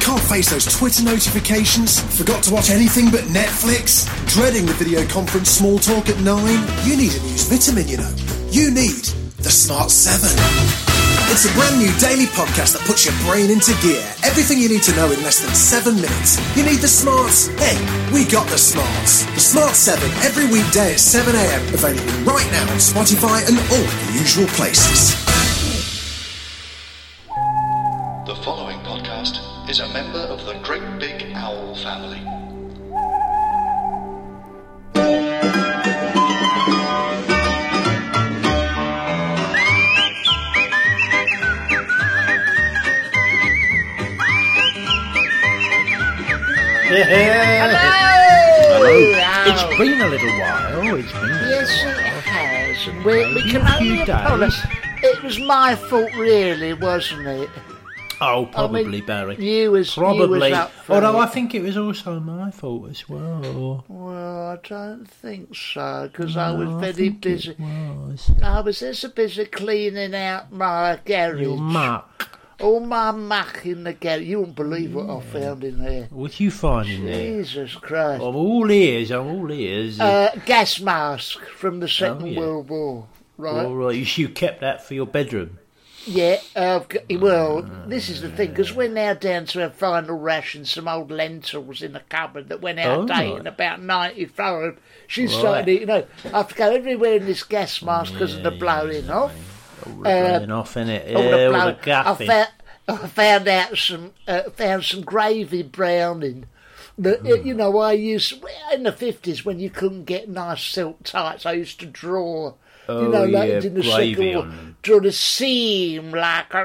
Can't face those Twitter notifications? Forgot to watch anything but Netflix? Dreading the video conference small talk at 9? You need a news vitamin, you know. You need the Smart 7. It's a brand new daily podcast that puts your brain into gear. Everything you need to know in less than seven minutes. You need the smarts? Hey, we got the smarts. The Smart 7 every weekday at 7am. Available right now on Spotify and all the usual places. The following podcast is a member of the Great Big Owl family. It's been a little while. It's been a Yes, little it has. And we, we can a few only apologise. It was my fault, really, wasn't it? Oh, I probably, mean, Barry. You was You Probably. was Although it. I think it was also my fault as well. Well, I don't think so, because I was No, I very think it busy. was. I was just busy cleaning out my garage. Your muck. All my muck in the garage. You wouldn't believe what I found in there. What you find in there? Jesus Christ. I'm all ears. I'm all ears. Uh, gas mask from the Second Oh, yeah. World War. Right? all right. You, you kept that for your bedroom. Yeah, uh, well, this is the thing, because we're now down to our final ration, some old lentils in the cupboard that went out Oh, date right. in about 95. She Right. started eating, you know, I have to go everywhere in this gas mask because of the blowing off. All the off in it. Yeah, all the gaffing. I, found, I found out some, uh, found some gravy browning. That, uh, you know, I used, in the 50s when you couldn't get nice silk tights, I used to draw. Oh, you know, like yeah, in the Second War, draw the seam like uh,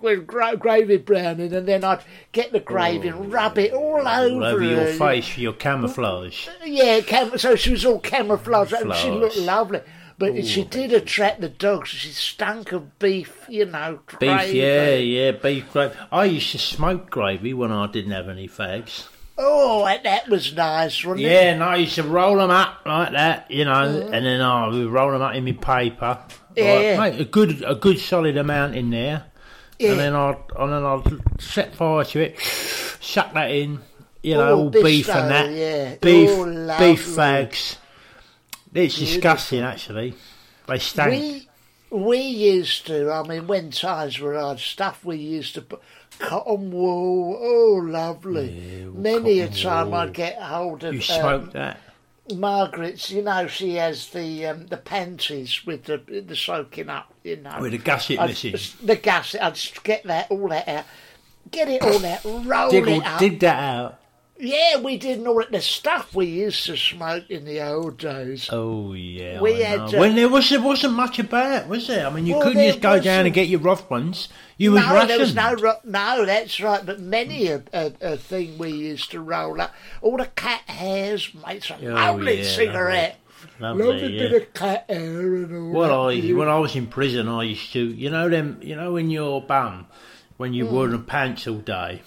with gra- gravy browning, and then I'd get the gravy and rub it all over, all over your face for your camouflage. Yeah, cam- so she was all camouflage, and she looked lovely. But she did attract the dogs. She stank of beef, you know. Beef, yeah, yeah, beef gravy. I used to smoke gravy when I didn't have any fags. Oh, that, that was nice, wasn't it? Yeah, and I used to roll them up like that, you know, oh. and then I would roll them up in my paper. Yeah, Like, yeah. A good, a good solid amount in there, Yeah. and then I, and then I set fire to it, suck that in, you oh, know, Oh, all beef and that, yeah. beef, Oh, beef fags. It's disgusting, actually. They stank. We we used to. I mean, when times were hard, stuff we used to put cotton wool. Oh, lovely. Many a time wool. I'd get hold of you um, smoked that. Margaret's. You know, she has the um, the panties with the the soaking up. You know, With the gusset I'd- missing. The gasset. I'd get that all that out. Get it all out, roll Dig, it up. dig that out. Yeah, we didn't all the stuff we used to smoke in the old days. Oh yeah, We I had, uh, when there was there wasn't much about, was there? I mean, you Well, couldn't just go down and get your rough ones. You was no, rationed. there was no, ro- no, that's right. But many a, a, a thing we used to roll up. All the cat hairs makes a Oh, lovely yeah, cigarette. Lovely, Lovely yeah. bit of cat hair and all Well. I when I was in prison, I used to, you know them, you know, in your bum when you wore the pants all day,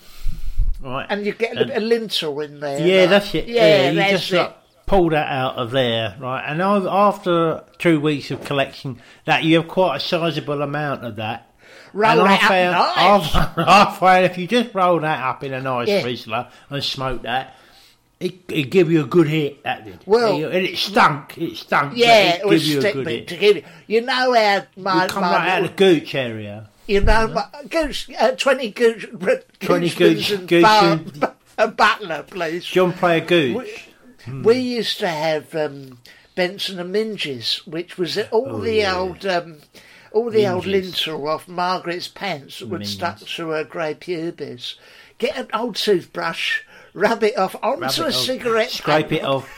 right? And you get a, And- bit of lintel in there. yeah, like- that's it. Yeah, you that's just it. like pull that out of there, right? And I've, after two weeks of collecting that, you have quite a sizable amount of that. Roll and that up found, nice. I found if you just roll that up in a nice Yeah. Rizla and smoke that, it it give you a good hit. That did. Well- and it stunk. It stunk. Yeah, it it was you a good hit. to give you. You know how my, You come my right out of the gooch area. You know my goose uh, twenty goose 20 gooseman's goose- and goose bar- and- a butler, please. John play a gooch. We used to have um, Benson and Minges, which was all the Oh, yeah. old, um, all the old lintel off Margaret's pants that would Minges. stuck through her grey pubis. Get an old toothbrush, rub it off onto Rub it a off, cigarette, Scrape it off.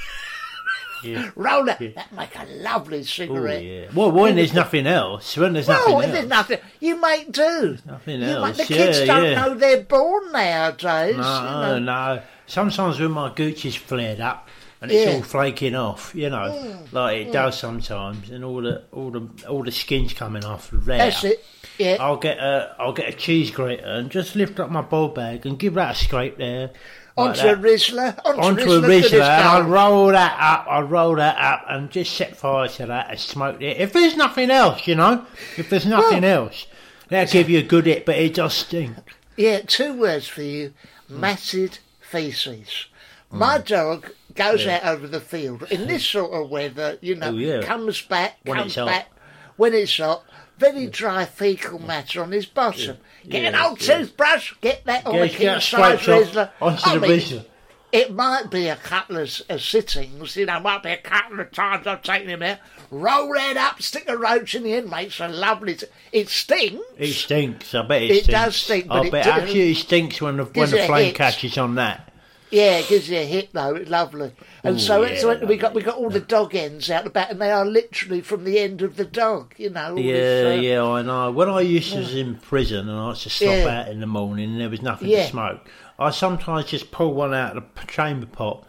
Yeah. roll it. That make a lovely cigarette. yeah. Well, when there's nothing else, when there's nothing Well, else. if there's nothing, you make do. Nothing You else, Make, the kids don't yeah. know they're born nowadays. No, you know. no. Sometimes when my gooch is flared up and it's Yeah. Mm. all flaking off, you know, like it does sometimes, and all the all the all the skin's coming off there. That's it. Yeah. I'll get a I'll get a cheese grater and just lift up my ball bag and give that a scrape there. Like onto a. Rizla. Onto, onto a Rizla. and I'll roll that up. I'll roll that up and just set fire to that and smoke it. If there's nothing else, you know, if there's nothing else, that'll give you a good hit, but it does stink. Yeah, two words for you: matted feces. Mm. My dog goes out over the field in this sort of weather. You know, Oh, yeah. comes back, When comes back when it's hot. Very dry fecal matter on his bottom. Get an old toothbrush, get that on get king size Rizla. onto I the mean, Rizla. It might be a couple of, of sittings, you know, might be a couple of times I've taken him out. Roll that up, stick a roach in the end, makes a lovely. T- it stinks. It stinks. I bet it, It stinks. does stink, but I it bet do- absolutely stinks when the when gives the it a flame hit. catches on that. Yeah, it gives you a hit though. It's lovely. And so, yeah, it's we got we got all the dog ends out the back, and they are literally from the end of the dog. You know. all Yeah, this, uh, yeah, I know. When I used to was in prison and I used to stop Yeah. out in the morning and there was nothing Yeah. to smoke, I sometimes just pull one out of the chamber pot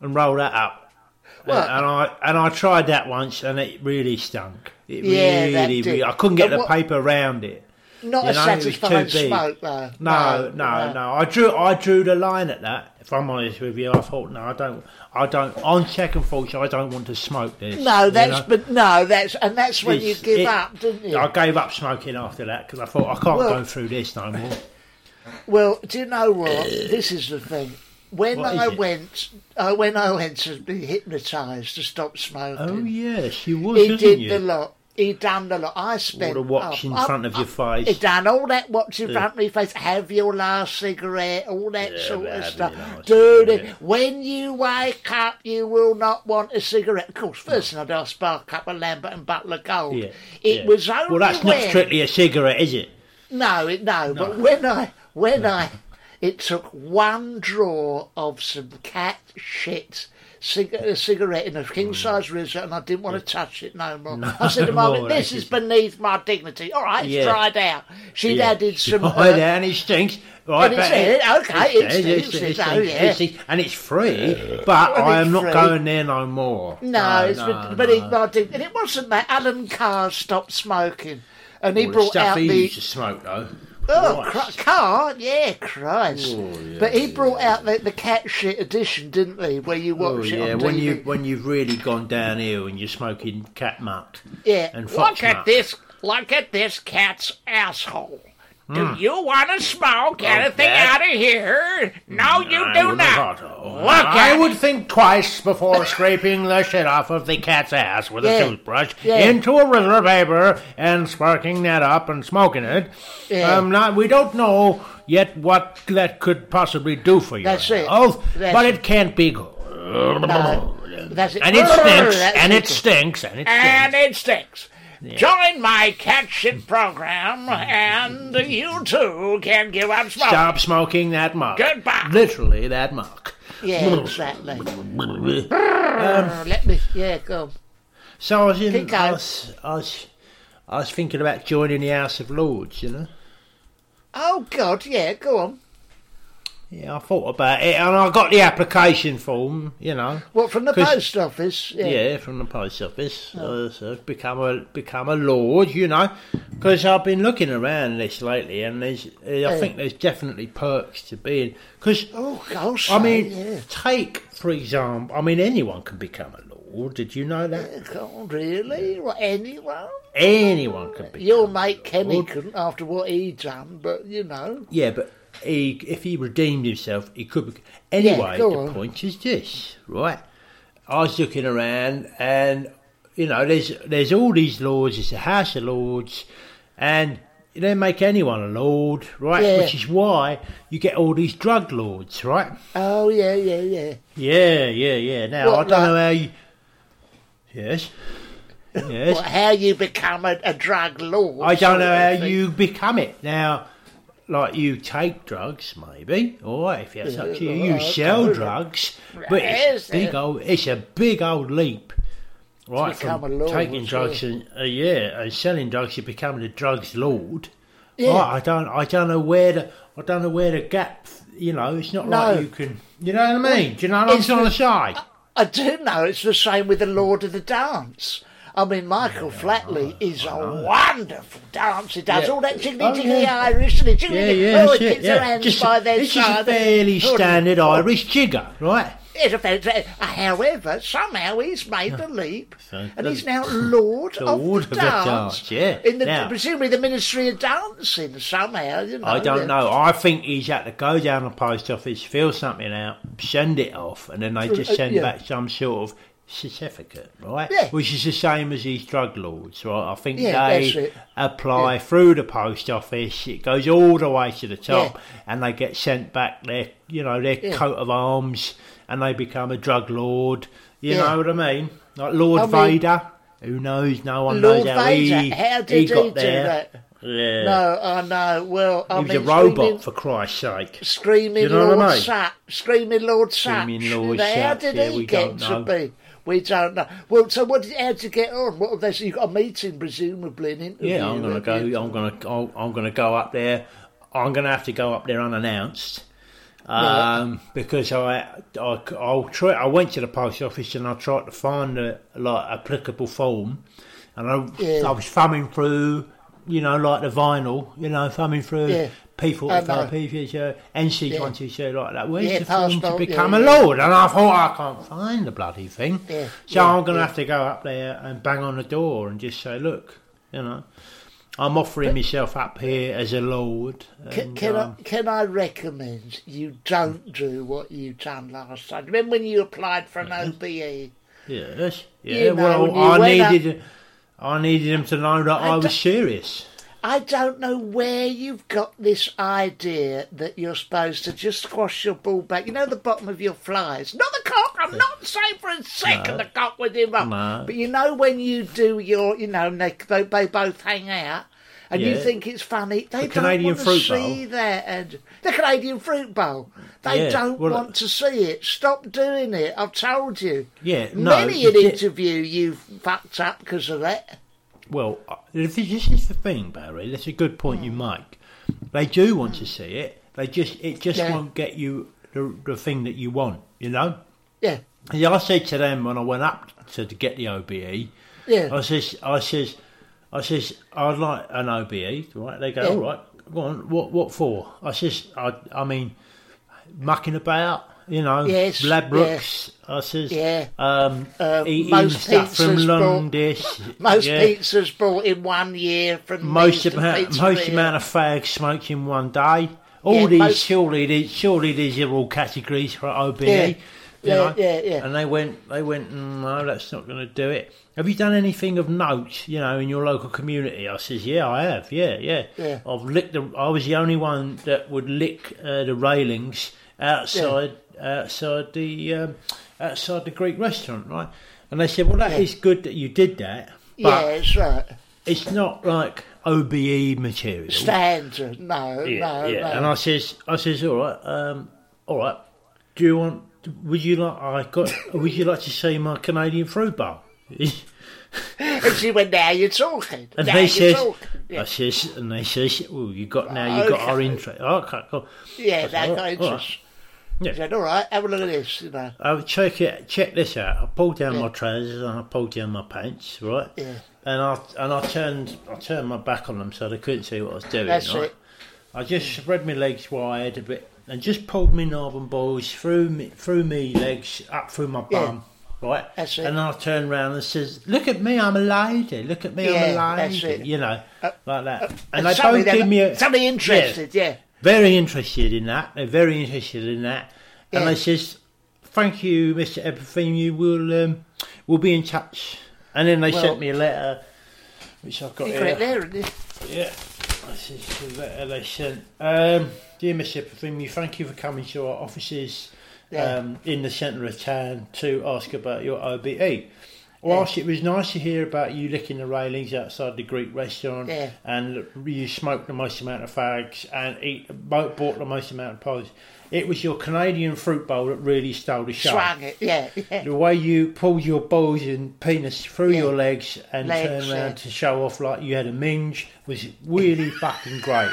and roll that up. Well- and, and I and I tried that once and it really stunk. It Yeah, that really, did. really, I couldn't get But the paper around it. Not You a know, satisfying smoke though. No, no, no, I drew, I drew the line at that. If I'm honest with you, I thought, no, I don't, I don't. On second thoughts, I don't want to smoke this. No, you that's know? but no, that's and that's when you give it- up, didn't you? I gave up smoking after that because I thought I can't Well- go through this no more. Well, do you know what? this is the thing. When I it? went, uh, when I went to be hypnotised to stop smoking, Oh yes, you was, he did you? the lot. He done the lot. I spent the watch in front of your face. He done all that watch in front of my face. Have your last cigarette, all that Yeah, sort of stuff. Dude, cigarette. when you wake up, you will not want a cigarette. Of course, first thing I do, I spark up a Lambert and Butler Gold. Yeah, it yeah. was only well. That's when, not strictly a cigarette, is it? no, it, no, but when I when I it took one draw of some cat shit. Cig- a cigarette in a king size Rizzo, and I didn't want to touch it no more. I said to Mm. No more, "This is beneath my dignity." All right, it's Yeah. dried out. She'd Yeah. added some. Uh, and it stinks. Right, And it's- but it- okay, it it stinks, oh, yeah. it stinks, and it's free. But Well, I am it's not free. going there no more. No, it's no, but no. it, I did, and it wasn't that. Alan Carr stopped smoking, and he All the brought stuff out he the used to smoke though. Oh, Christ. cr- car, yeah, Christ. Oh, yeah, but he brought out the, the cat shit edition, didn't he? Where you Oh watch it yeah, on when TV. you when you've really gone downhill and you're smoking cat muck. yeah, and fox look at muck. this. Look at this cat's asshole. Do hmm. you want to smoke anything out of here? No, mm, you I do not. have thought so. Look I at would think twice before scraping the shit off of the cat's ass with Yeah. a toothbrush Yeah. into a river paper and sparking that up and smoking it. Yeah. Um, not, we don't know yet what that could possibly do for you. That's it. health, That's but it. can't be good. No, that's it. And it stinks, That's and it stinks, and it And it stinks. Join my cat shit program, and you too can give up smoking. Stop smoking that muck. Goodbye. Literally that muck. Yeah, exactly. Um, let me. Yeah, go. on. So I was in. Keep. I was, I was, I was thinking about joining the House of Lords. You know. Oh God, yeah, go on. Yeah, I thought about it, and I got the application form. You know. What from the 'Cause- post office? Yeah, from the post office. Uh, so become a become a lord, you know. Because I've been looking around this lately, and there's, uh, I Yeah. think there's definitely perks to being. Because Oh, gosh, I mean, yeah. take for example, I mean, anyone can become a lord. Did you know that? God, really? What, anyone? Anyone can be. Your mate Kenny couldn't after what he done, but you know. Yeah, but he, if he redeemed himself, he could. Be, anyway, go the on. point is this, right? I was looking around, and you know, there's there's all these lords. It's a House of Lords, and they make anyone a lord, right? Yeah. Which is why you get all these drug lords, right? Oh yeah, yeah, yeah. Yeah, yeah, yeah. Now What, I don't know how you. Yes. Yes. How you become a, a drug lord? I don't know how thing. you become it. Now, like you take drugs, maybe, or if it's up to you, you sell okay. drugs, but it's big old. It's a big old leap, right? From taking drugs and uh, yeah, and selling drugs to becoming a drugs lord. Yeah. Right, I don't, I don't know where the, I don't know where the gap. You know, it's not No. like you can. You know what I mean? Do you know what I'm it's trying the- to say? I do know it's the same with the Lord of the Dance. I mean, Michael Flatley is a wonderful dancer. He does Yeah. all that jiggly Oh, jiggly yeah. Irish and jiggly Yeah, yeah, oh, it, yeah. hands Just, by their it's just a fairly standard oh, Irish jigger, right? It's a fantastic. However, somehow he's made the leap, So, and he's now Lord, Lord of of the the Dance. Dance, yeah. In the Now- presumably the Ministry of Dancing somehow. You know, I don't know. I think he's had to go down the post office, fill something out, send it off, and then they just Uh, send yeah. back some sort of certificate, right? Yeah. Which is the same as these drug lords, right? I think Yeah, they apply through the post office. It goes all the way to the top, Yeah. and they get sent back their, you know, their Yeah. coat of arms, and they become a drug lord. You Yeah. know what I mean? Like Lord I mean- Vader. Who knows? No one Lord knows how Vader, he, how did he got do there. that? Yeah. No, I know. Well, I He was mean, a robot, screaming, for Christ's sake. screaming You know Lord I mean? Sap, screaming Lord Sap. Screaming Lord Sat. How did yeah, he get to be? We don't know. Well, so what? Did, how did you get on? What have they? So you got a meeting, presumably, an interview. Yeah, I'm gonna go. I'm gonna. I'll- I'm gonna go up there. I'm gonna have to go up there unannounced. Um, because I, I, I'll try. I went to the post office and I tried to find a like applicable form, and I, Yeah. I was thumbing through, you know, like the vinyl, you know, thumbing through Yeah. P45, I know. P52, NC22, like that. Where's Yeah, the form to passport, yeah, become a lord? And I thought I can't find the bloody thing. Yeah, So yeah, I'm gonna yeah. have to go up there and bang on the door and just say, look, you know. I'm offering myself up here as a lord. Can, and, can, um, I, can I recommend you don't do what you done last time? Remember when you applied for an OBE? yes, yeah. You know, well, I went up- needed, I needed him to know that I, I was serious. I don't know where you've got this idea that you're supposed to just squash your ball back. You know the bottom of your flies. Not the cock. I'm not saying for a second No. the cock with him up. No. But you know when you do your, you know, they, they, they both hang out. And you think it's funny. They The don't Canadian want to fruit see that. And the Canadian fruit bowl. They Yeah, don't well, want to see it. Stop doing it. I've told you. Yeah, no, Many an interview you've fucked up because of that. Well, this is the thing, Barry. That's a good point you hmm. make. They do want to see it. They just it just Yeah. won't get you the, the thing that you want. You know. Yeah. Yeah, I said to them when I went up to, to get the OBE, Yeah. I says, I says, I says, I'd like an OBE, right? They go, Yeah. all right, go on. What, what for? I says, I, I mean, mucking about, you know, Yes, Ladbrokes. I says, Yeah. um, Uh, eating most stuff from Londis. Most yeah. pizzas brought in one year from most amount, most amount of fags smoked in one day. All Yeah, these, most- surely, these, surely these are all categories for OBE. Yeah. Yeah, know? yeah, yeah. And they went, they went, "Mm, no, that's not going to do it. Have you done anything of note, you know, in your local community? I says, yeah, I have, yeah, yeah. Yeah. I've licked the, I was the only one that would lick uh, the railings outside, outside the, um, outside the Greek restaurant, right? And they said, well, that is Yeah. good that you did that, Yeah, that's right. it's not like OBE material. Standard. No, Yeah, no, yeah. no. And I says, I says, all right, um, all right. Do you want? Would you like? I got. would you like to see my Canadian fruit bowl? and she went, now you're talking. And now they says, talking. I Yeah, says, and they says, oh, you got now. You got our Okay. interest. Oh, okay, cool. yeah that got right, all right. interest. Yeah. Said, all right, have a look at this, you know. I would check it. Check this out. I pulled down Yeah. my trousers and I pulled down my pants, right? Yeah. And I and I turned I turned my back on them so they couldn't see what I was doing. That's right? it. I just spread my legs wide a bit and just pulled me northern balls through me through me legs up through my Yeah. bum. Right, That's it. and I turned around and says, "Look at me, I'm a lady. Look at me, Yeah, I'm a that's lady." it. You know, like that. and And they both give me a somebody interested, yeah. Very interested in that. They're very interested in that. And Yeah. they says, "Thank you, Mr. Epithemiou. You will um, will be in touch." And then they Well- sent me a letter, which I've got here. it there? Yeah, this is the letter they sent. Um, Dear Mr. Epithemiou, thank you for coming to our offices Yeah. um, in the centre of town to ask about your OBE. Whilst it was nice to hear about you licking the railings outside the Greek restaurant Yeah. and you smoked the most amount of fags and eat, bought bought the most amount of pies, it was your Canadian fruit bowl that really stole the show. Swung it, yeah, yeah. The way you pulled your balls and penis through Yeah. your legs and Legs, turned around yeah. to show off like you had a minge was really fucking great.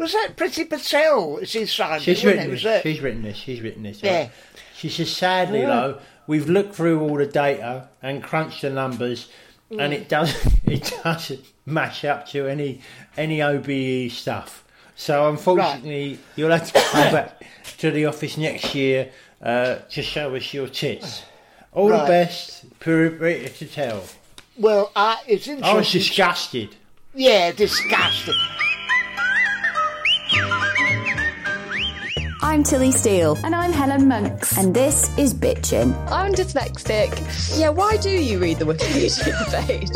Was that Priti Patel? She's signed She's written it? this. It? She's written this. She's written this. Yeah. right? She says, sadly though, we've looked through all the data and crunched the numbers, and it doesn't it doesn't match up to any any OBE stuff. So unfortunately, you'll have to come back to the office next year uh, to show us your tits. All the Right. best, Purita to tell. Well, uh, it's interesting. I was disgusted. yeah, disgusting. I'm Tilly Steele, And I'm Helen Monks. and this is Bitchin'. I'm dyslexic. Yeah, why do you read the Wikipedia page?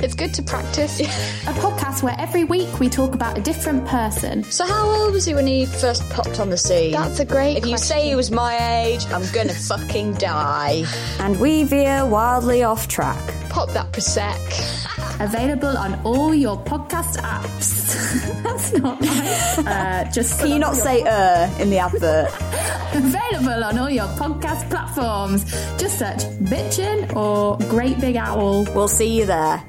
It's good to practice. a podcast where every week we talk about a different person. So how old was he when he first popped on the scene? That's a great If you question. say he was my age, I'm gonna fucking die. And we veer wildly off track. Pop that Prosec. Available on all your podcast apps. That's not nice. Uh, just Can you not say uh in the advert? available on all your podcast platforms. Just search Bitchin' or Great Big Owl. We'll see you there.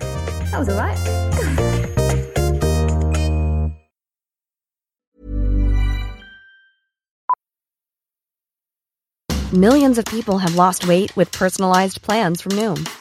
That was alright. Millions of people have lost weight with personalized plans from Noom,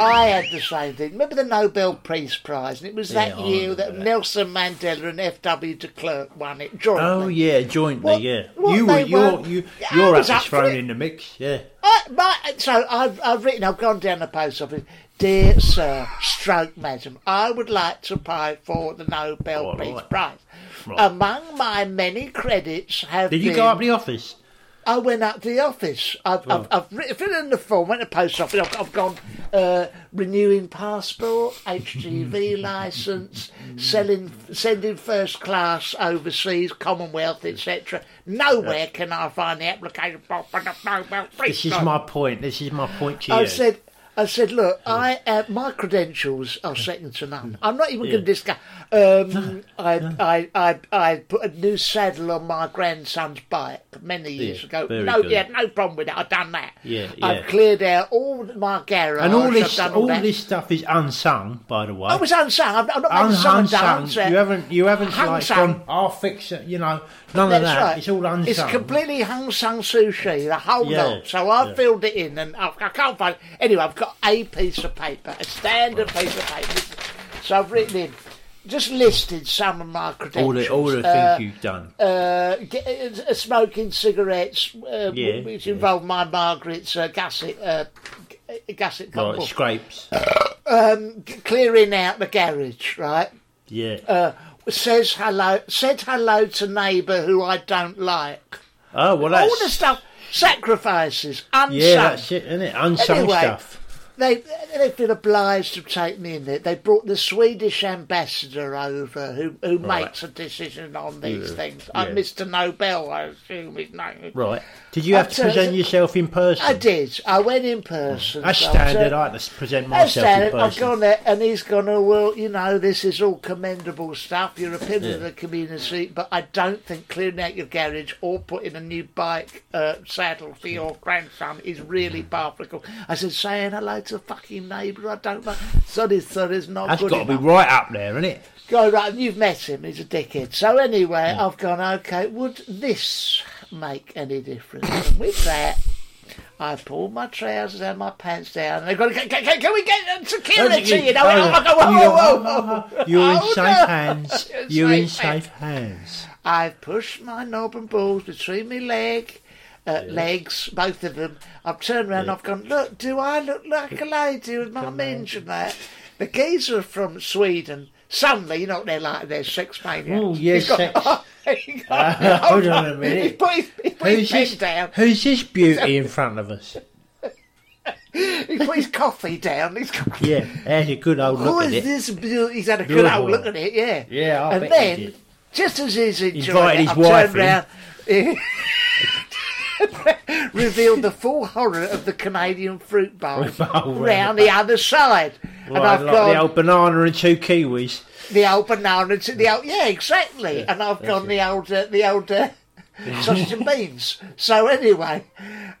I had the same thing. Remember the Nobel Peace Prize? And it was that Yeah, year that that. Nelson Mandela and F.W. de Klerk won it jointly. Oh yeah, jointly, What- yeah. what you were, were- you, your was up thrown in the mix, yeah. I, my, so I've, I've written, I've gone down the post office. Dear Sir, stroke madam, I would like to apply for the Nobel All Peace right. Prize. Right. Among my many credits have Did you been, go up the office? I went up to the office. I've, I've, I've written, filled in the form, went to the post office. I've, I've gone uh, renewing passport, HGV license, selling, sending first class overseas, Commonwealth, etc. Nowhere can I find the application form for the Nobel Peace This is my point. This is my point to I you. said, I said, look, I uh, my credentials are second to none. I'm not even going to discuss. Um, I, I, I, I put a new saddle on my grandson's bike many years Yeah, ago. very No, good. yeah, no problem with it. I've done that. Yeah, I've cleared out all my garage. And all I've this, done all that. this stuff is unsung, by the way. I was unsung. I'm, I'm not making Un- someone unsung. dance. uh, You haven't, you haven't like unsung. gone. I'll fix it. You know, none That's of that. right. It's all unsung. It's completely hung sung sushi, the whole Yeah, lot. So I yeah. filled it in, and I, I can't find. Anyway, I've got a piece of paper, a standard piece of paper. So I've written in, just listed some of my all credentials. the all the Uh, things you've done. uh, get, uh, smoking cigarettes, uh, Yeah, which involved my Margaret's uh, Gasset, uh, Gasset Right, scrapes. um, clearing out the garage, right? Yeah. Uh, says hello, said hello to neighbour who I don't like. oh well, that's All the stuff, sacrifices, unsung. yeah, that's it, isn't it? Unsung Anyway, stuff. They they've been obliged to take me in there. They brought the Swedish ambassador over, who who Right. makes a decision on these Yeah, things. Uh, yeah. Mr. Nobel, I assume his name. Right. Did you have I to present yourself in person? I did. I went in person. That's so I standard. I like to present myself in standard. I've gone there, and he's gone. Oh well, you know, this is all commendable stuff. You're a pillar of Yeah. the community, but I don't think clearing out your garage or putting a new bike uh, saddle for your grandson is really powerful. I said, saying hello to a fucking neighbour I don't know. Sorry, sorry, is not That's good got to be right up there, isn't it? Go right, you've met him. He's a dickhead. So anyway, I've gone. Okay, would this make any difference? And with that, I pulled my trousers and my pants down, and they've got. Can, can, can we get security? You know, I go, whoa, whoa, whoa, whoa. You're in safe hands. You're in safe hands. I've pushed my knob and balls between my leg, uh, legs, both of them. I've turned around. I've gone. Look, do I look like a lady with my minge and that? The geezer from Sweden. Suddenly, you know what they're like. They're sex maniacs. Oh, yes, He's got- sex. he got- Uh, hold on a He's minute. put his, he put Who's his this, down. who's this beauty in front of us? He put his coffee down. He's got, Yeah, has a good old look at is it. this? He's had a good old look at it, yeah. Yeah, I and then, he just as he's enjoying Invited it, his I've wife turned in. round, revealed the full horror of the Canadian fruit bowl round the other side. and I've like gone, the old banana and two kiwis. the old banana, to the old, yeah, exactly. and I've gone the old, uh, the old uh, sausage and beans. So anyway,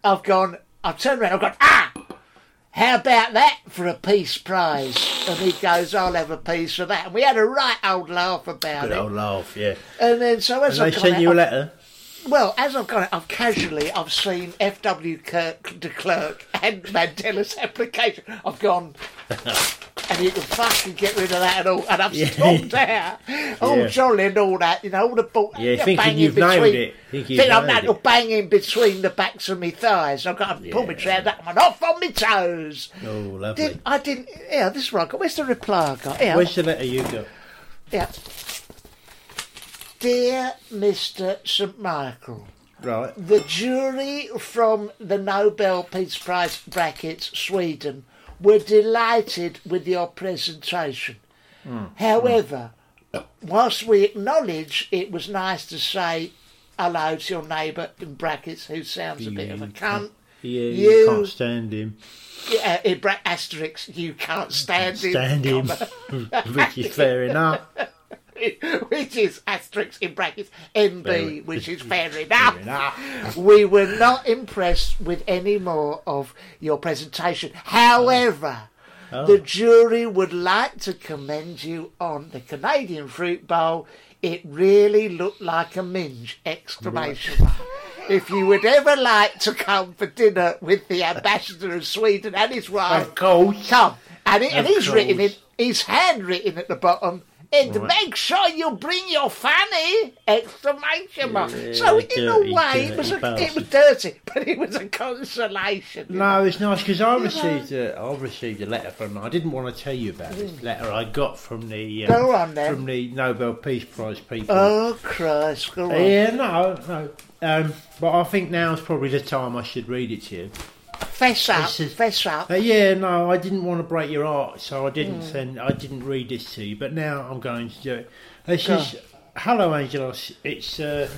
I've gone. I've turned around. I've gone. Ah, how about that for a peace prize? And he goes, I'll have a piece of that. And we had a right old laugh about Good it. old laugh, yeah. And then so as And I've they sent you a out- letter. Well, as I've gone, I've casually, I've seen F.W. Kirk de Klerk and Mandela's application. I've gone, and you can fucking get rid of that and all. And I've Yeah. stopped out. All oh, Yeah. jolly and all that, you know, all the ball. Yeah, thinking banging you've between, nailed it. Think you've Think I'm nailed banging between the backs of my thighs. I've got to pull my trousers up and off on my toes. Oh, lovely. Did, I didn't. Yeah, this is what I got. Where's the reply I got? Yeah, Where's the letter you got? yeah. Dear Mr. St. Michael. Right. The jury from the Nobel Peace Prize brackets Sweden were delighted with your presentation. Hmm. However, whilst we acknowledge it was nice to say hello to your neighbour in brackets who sounds a bit of a cunt, Yeah, you, You- can't stand him. yeah, in bra- you can't stand him. Stand him. comma. Which is fair enough. which is asterisk in brackets MB, Fair- which is fair enough. enough. We were not impressed with any more of your presentation. However, Oh. the jury would like to commend you on the Canadian Fruit Bowl. It really looked like a minge! Exclamation mark. If you would ever like to come for dinner with the ambassador of Sweden and his wife, Of course. come. And, it, and he's written course. it, he's handwritten at the bottom. And Right. make sure you bring your fanny! Exclamation mark. Yeah, so in a way, it was a, dirty it was dirty, but it was a consolation. No, know. it's nice because I received a, I received a letter from. I didn't want to tell you about this letter I got from the uh, Go on then. from the Nobel Peace Prize people. Oh Christ! Go on. yeah, no, no. Um, but I think now's probably the time I should read it to you. Fess up, is- fess up. Uh, yeah, no, I didn't want to break your heart, so I didn't Hmm. send. I didn't read this to you, but now I'm going to do it. This Go is hello, Angelos. It's uh,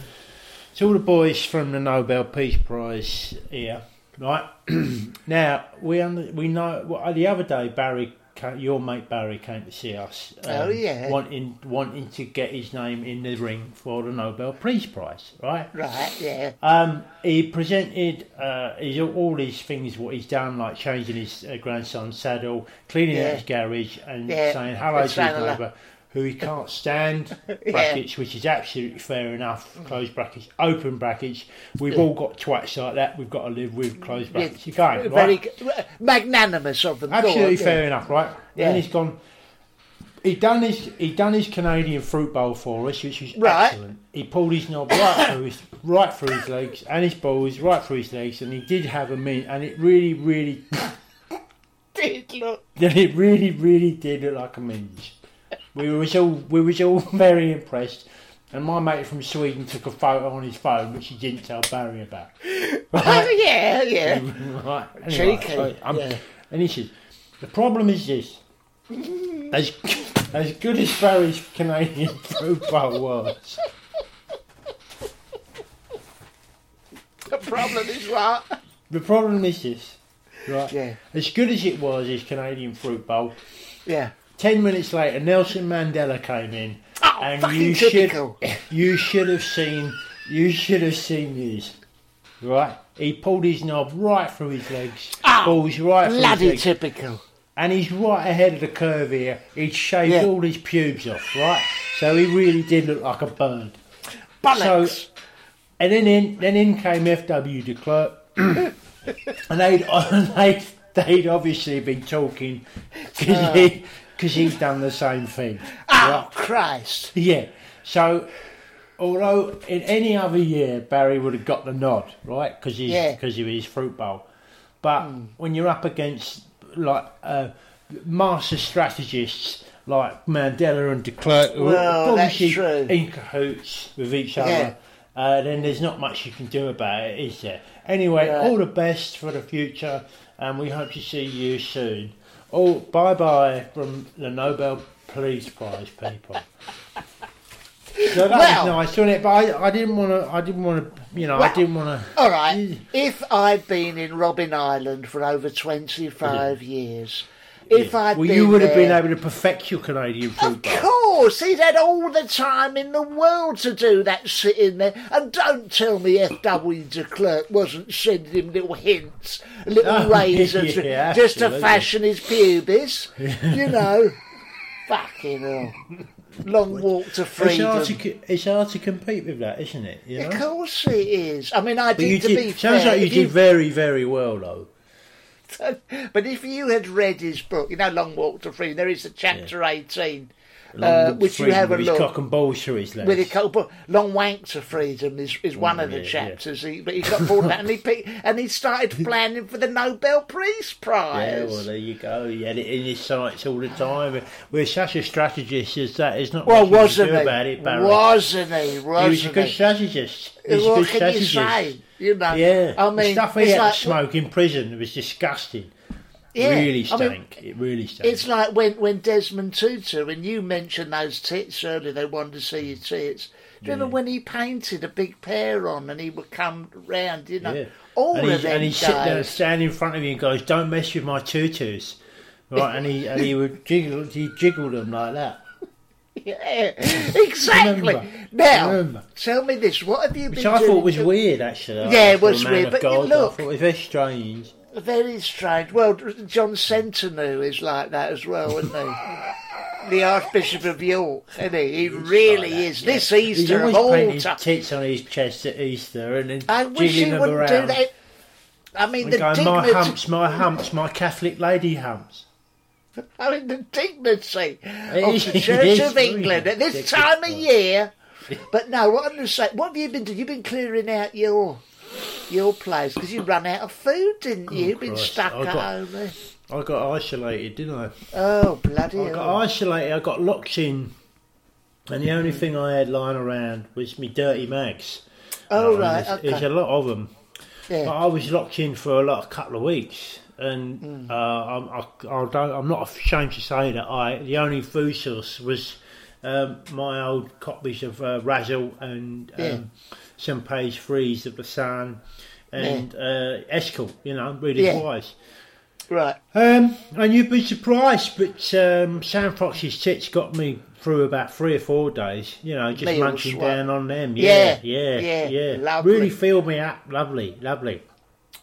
it's all the boys from the Nobel Peace Prize here. right? now we under, we know well, the other day Barry, your mate Barry, came to see us. um, Oh, yeah. wanting wanting to get his name in the ring for the Nobel Peace Prize, right? Right, yeah. Um, he presented uh, his, all these things what he's done, like changing his uh, grandson's saddle, cleaning Yeah. out his garage, and Yeah. saying hello to his neighbour, who he can't stand. brackets, which is absolutely fair enough. Mm. Close brackets, open brackets. We've Yeah. all got twats like that. We've got to live with mm, close Yeah, brackets. You can't, Very right? magnanimous of them. Absolutely fair yeah. enough, right? Yeah. Then he's gone. He done his he done his Canadian fruit bowl for us, which was Right. excellent. He pulled his knob right through his right through his legs and his balls right through his legs, and he did have a mint, and it really, really, Did look. then it really, really did look like a minge. We was all we was all very impressed, and my mate from Sweden took a photo on his phone, which he didn't tell Barry about. Oh, yeah, yeah. right. Anyway, Cheeky, so I'm- yeah. And he says, the problem is this. As, as good as Barry's Canadian fruit bowl was, The problem is what? the problem is this. Right? Yeah. As good as it was, his Canadian fruit bowl, Yeah. Ten minutes later, Nelson Mandela came in, Oh, and you typical. should, you should have seen, you should have seen this. Right? He pulled his knob right through his legs, Oh, balls right through his Bloody legs. typical. and he's right ahead of the curve here. He'd shaved Yeah. all his pubes off, right? So he really did look like a bird. Bollocks. So, and then in, then in came FW de Klerk, and they'd, they'd, they'd obviously been talking because Oh. he, cause he'd done the same thing. Oh, Christ. Yeah. So, although in any other year Barry would have got the nod, right? Because he's Yeah. because of his fruit bowl. But when you're up against like uh, master strategists like Mandela and de Klerk, who Well, that's true. in cahoots with each Yeah. other, uh, then there's not much you can do about it, is there? Anyway, Right. all the best for the future, and we hope to see you soon. Oh, bye bye from the Nobel Peace Prize people. So that Well- was nice, wasn't it? But I, I didn't want to. I didn't want to. You know, I didn't want to. All right. If I've been in Robben Island for over 25 years, if I'd Well, been you would have been able to perfect your Canadian food. Of course, he'd had all the time in the world to do that sitting there. And don't tell me F.W. de Klerk wasn't sending him little hints, little Oh, razors, yeah, just to fashion his pubis. You know. Fucking hell. Long walk to It's freedom. hard to, it's hard to compete with that, isn't it? You know? Of course it is. I mean, I But you did, to did, be sounds fair. like you if did very, very well, though. But if you had read his book, you know, Long Walk to Freedom, there is a chapter 18, uh, which you have a look. Cock and his legs. with a couple, Long Wank to Freedom is, is one of the yeah, yeah. chapters. He, but he got bored of that and he picked, and he started planning for the Nobel Peace Yeah, Prize. well, there you go. He had it in his sights all the time. We're such a strategist as that. There's not Well, wasn't he? about it, Barry. Wasn't he? he Wasn't he was a good strategist. He was a What good can you strategist. say? You know, Yeah, I the mean, stuff he it's had like- to smoke in prison was disgusting. Yeah, really I mean, stank. it really stank. It's like when, when Desmond Tutu, when you mentioned those tits earlier, they wanted to see your tits. Do you remember when he painted a big pair on and he would come round, you know? yeah. All and of he, them and he'd sit there, days. stand in front of you and goes, "Don't mess with my tutus." Right, and he and he would jiggle, he jiggled them like that. Yeah, exactly. Remember. Now, Remember. tell me this: what have you Which been I thought was weird, actually. Yeah, it was weird, but you God, look- I thought it was very strange. Very strange. Well, John Sentamu is like that as well, isn't he? the Archbishop of York, isn't he? He really is. This He's Easter always of all time. tits on his chest at Easter and then I wish he wouldn't around. do that. I mean, the going, my humps, my humps, my Catholic lady humps. I mean, the dignity of the Church of England at this time of year. But no, what I'm going to say, what have you been doing? You've been clearing out your your place because you run out of food, didn't you? Oh, You've been Oh, Christ. stuck I at got- home. I got isolated, didn't I? Oh, bloody I hell. got isolated. I got locked in, and the only thing I had lying around was me dirty mags. Oh, uh, and right, There's, okay. there's a lot of them. Yeah. But I was locked in for a lot, a couple of weeks, and Hmm. uh, I'm, I, I don't, I'm not ashamed to say that I the only food source was um, my old copies of uh, Razzle and um, Yeah. some page threes of the Sun, and uh, Eskel. You know, really Yeah. wise. Right. Um, and you'd be surprised, but um, Sam Fox's tits got me through about three or four days. You know, just Meals, munching down on them. Yeah, Yeah, yeah, yeah, yeah. lovely. Really filled me up. Lovely, lovely.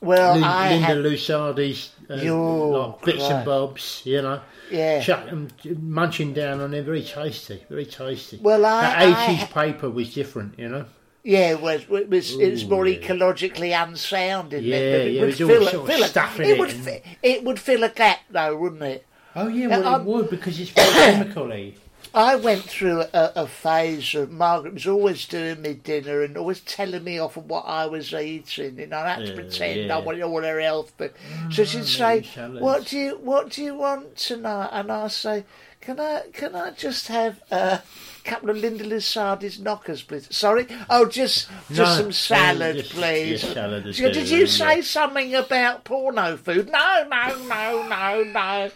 Well, I Linda had- Lusardi's uh, like bits and bobs. You know. Yeah. Chuck 'em- munching down on them, very tasty, very tasty. Well, I- that I- eighties paper was different, you know. Yeah, it was, it was, it was more yeah. ecologically unsound in Yeah, it. but yeah, would it was all fill a- sort of fill a- stuff in it it would, and- fi- it would fill a gap, though, wouldn't it? Oh yeah, well it would because it's very chemically. I went through a, a phase of Margaret was always doing me dinner and always telling me off of what I was eating, and I had to Uh, pretend yeah. I wanted all her health. But so she'd say, "What do you What do you want tonight?" And I say, "Can I Can I just have a couple of Linda Lusardi's knockers, please?" Sorry, oh, just just No, some uh, salad, just- please. just salad Did you say something about porno food? No, no, no, no, no.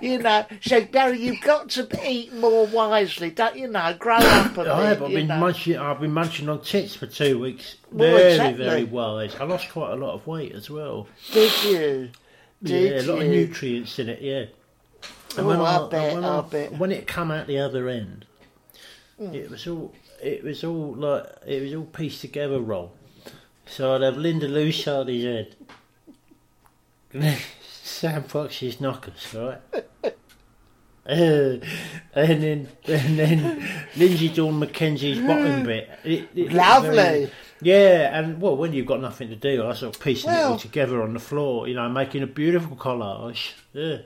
You know, so Barry, you've got to eat more wisely, don't you know? Grow up a bit. I have. I've been know. munching. I've been munching on tits for two weeks. Well, very, exactly. very wise. I lost quite a lot of weight as well. Did you? Did yeah, a lot of nutrients in it. Yeah. Oh, I bet, when I bet. when it come out the other end, Mm. it was all. It was all like it was all pieced together wrong. So I'd have Linda Lusardi's head, Sam Fox's knockers, right? Uh, and then and then Linsey Dawn McKenzie's bottom bit. It, it Lovely. very- yeah, and well, when you've got nothing to do, I sort of piecing it all together on the floor, you know, making a beautiful collage. Yeah,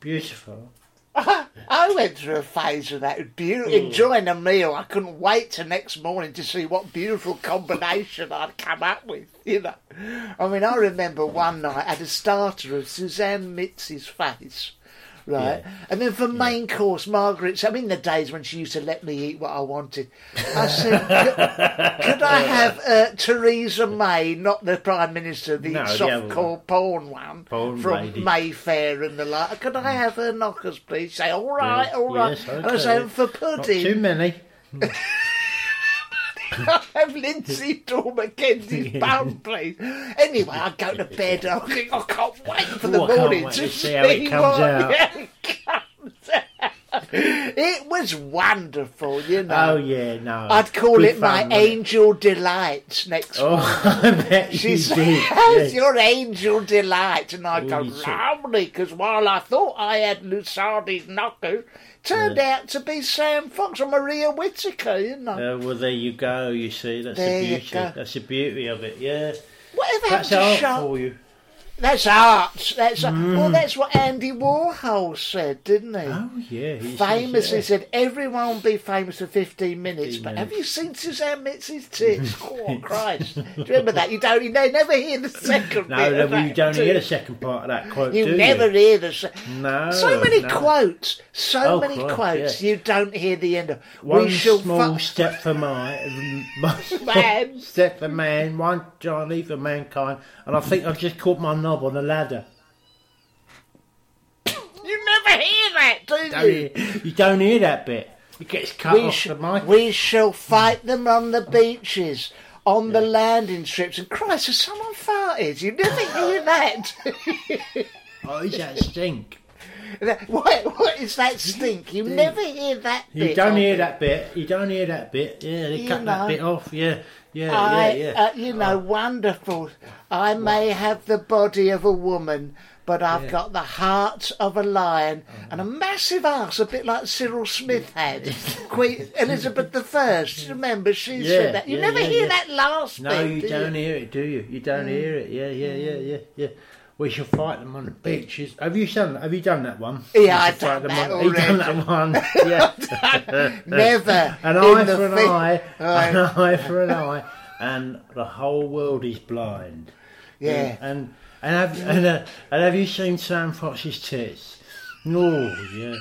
beautiful. I went through a phase of that. Beautiful, Mm. enjoying a meal. I couldn't wait till next morning to see what beautiful combination I'd come up with. You know, I mean, I remember one night I had a starter of Suzanne Mizzi's face. Right, Yeah. and then for main course, Margaret's. I mean, the days when she used to let me eat what I wanted. I said, could, could I have uh, Theresa May, not the Prime Minister, the No, soft-core porn one Porn from lady. Mayfair and the like? Could I have her knockers, please? Say, all right, all right. Yes, And I okay. say, for Not pudding, too many. I have Linsey Dawn McKenzie's bum, please. Anyway, I go to bed. I think I can't wait for the Oh, I can't morning wait to see how it comes what- out. yeah, it. It was wonderful, you know. Oh yeah, no. I'd call Good it my fun, it? angel delight next Oh. I bet She you says, did. Yes. your angel delight? And I go, lovely, because while I thought I had Lusardi's knocker, turned out to be Sam Fox or Maria Whittaker, you know. Uh, well, there you go. You see, that's There the beauty. That's the beauty of it. Yeah, Whatever that's happened to Sharp? That's art. That's Mm. well. That's what Andy Warhol said, didn't he? Oh yeah, Famous he says, Famously yeah. said, "Everyone will be famous for fifteen minutes." 15 But have you seen Suzanne Mizzi's tits? oh Christ! Do you remember that? You don't. You never hear the second No, no, of you that, don't do hear the second part of that quote, You never you? hear the. se- No, So many no. quotes. So Oh, many Christ, quotes. yeah. You don't hear the end of. One we shall small fu- step for my, my Man. step for man, one Johnny for mankind, and I think I've just caught my knob on the ladder. You never hear that, do Don't you? you? you don't hear that bit. It gets cut we, off sh- the mic. we shall fight them on the beaches, on the landing strips. And Christ, has someone farted? You never hear that. Oh, is that stink? That- what, what is that stink? You never hear that You bit. don't of hear it. that bit. You don't hear that bit. Yeah, they You cut know. that bit off. Yeah, yeah, I, yeah, yeah. Uh, you know, wonderful. I may have the body of a woman, but I've got the heart of a lion and a massive ass, a bit like Cyril Smith had. Queen Elizabeth the First. Remember? She yeah, said that. You yeah, never yeah, hear yeah. that last No, bit. you do don't you? hear it, do you? You don't Mm. hear it. Yeah, yeah, yeah, yeah, yeah. We shall fight them on the beaches. Have you done? Have you done that one? Yeah, I've done that on- You done already. that one? Yeah. Never an eye for an fi- eye, Right. an eye for an eye, and the whole world is blind. Yeah. And and have and, uh, and have you seen Sam Fox's tits? No, yeah.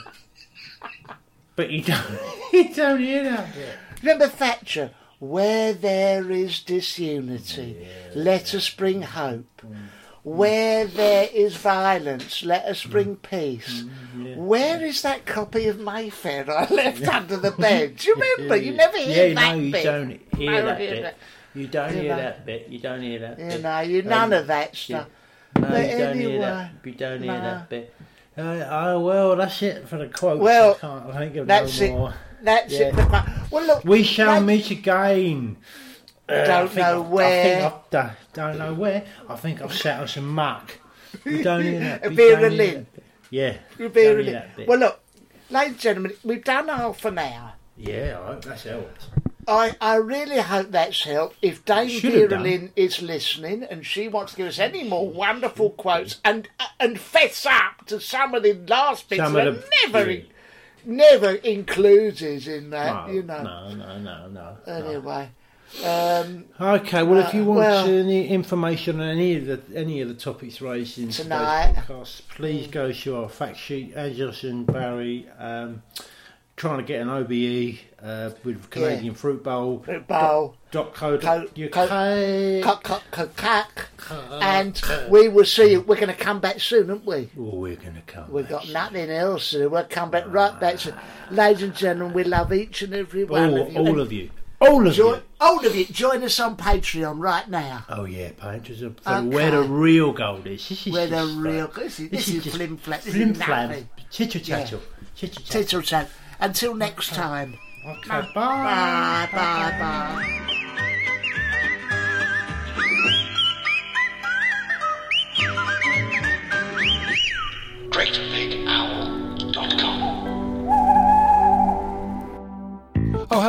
But you don't. You don't hear that bit. Remember Thatcher? Where there is disunity, let us bring hope. Where there is violence, let us bring peace. Where is that copy of Mayfair I left under the bed? Do you remember? You never hear yeah, that no, you bit. don't hear No, that hear bit. that. You don't You hear know. that bit. You don't hear that You bit. know, you Um, none of that stuff. No, But you don't hear that. You don't hear no. that bit. Uh, oh well, that's it for the quotes. Well, I can't think of that's no it. more. That's Yeah. it. But, well, look, We shall like- meet again. Uh, Don't I know I've- where. I think I've don't know where. I think I've set us some muck. You don't hear that. A beer and Lynn. Yeah. You'll be don't really- hear that bit. Well, look, ladies and gentlemen, we've done half an hour. Yeah, I hope that's helped. I, I really hope that's helped. If Dame Should have done. Geraldine is listening and she wants to give us any more wonderful quotes and and fess up to some of the last bits Some that the- never yeah. never includes in that, No, you know. no, no, no, no. Anyway, um, Okay, well, if you Uh, want well- any information on any of the any of the topics raised in Tonight. podcast, please go to our fact sheet. Angelos and Barry um, trying to get an OBE uh, with Canadian Fruit Bowl. Fruit Bowl. Dot co. Co- dot UK. Cuck, cuck, cuck, cuck. and we will see you. We're going to come back soon, aren't we? Oh, we're going to come. We've got nothing else to do. We'll come back right back soon. Ladies and gentlemen, we love each and every one All, of you. all And of you. All of join, you. All of you. Join us on Patreon right now. Oh yeah, are Okay. where the real gold is. This is Where the uh, real- this is- this is just flim flam- this is Flim flam. Yeah. tattle. Tittle tattle. Until next time. Okay, Bye. bye. Bye. Bye. GreatBigOwl.com.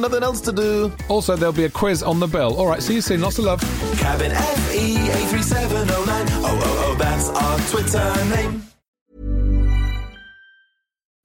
nothing else to do. Also, there'll be a quiz on the bill. All right, see you soon. Lots of love. Cabin FE 83709. Oh, oh, oh, that's our Twitter name.